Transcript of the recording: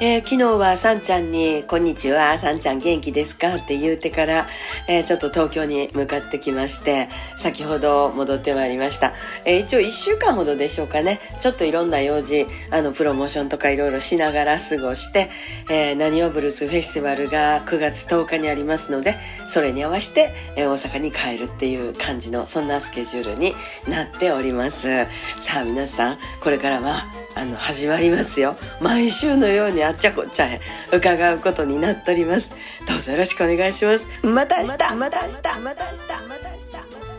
えー、昨日はさんちゃんに、こんにちは、さんちゃん元気ですかって言うてから、えー、ちょっと東京に向かってきまして、先ほど戻ってまいりました。えー、一応1週間ほどでしょうかね、ちょっといろんな用事、あの、プロモーションとかいろいろしながら過ごして、えー、何をブルースフェスティバルが9月10日にありますので、それに合わせて、え、大阪に帰るっていう感じの、そんなスケジュールになっております。さあ皆さん、これからは、あの、始まりますよ。毎週のようにあっちゃこっちゃへ伺うことになっております。どうぞよろしくお願いします。また明日また明日また明日また明日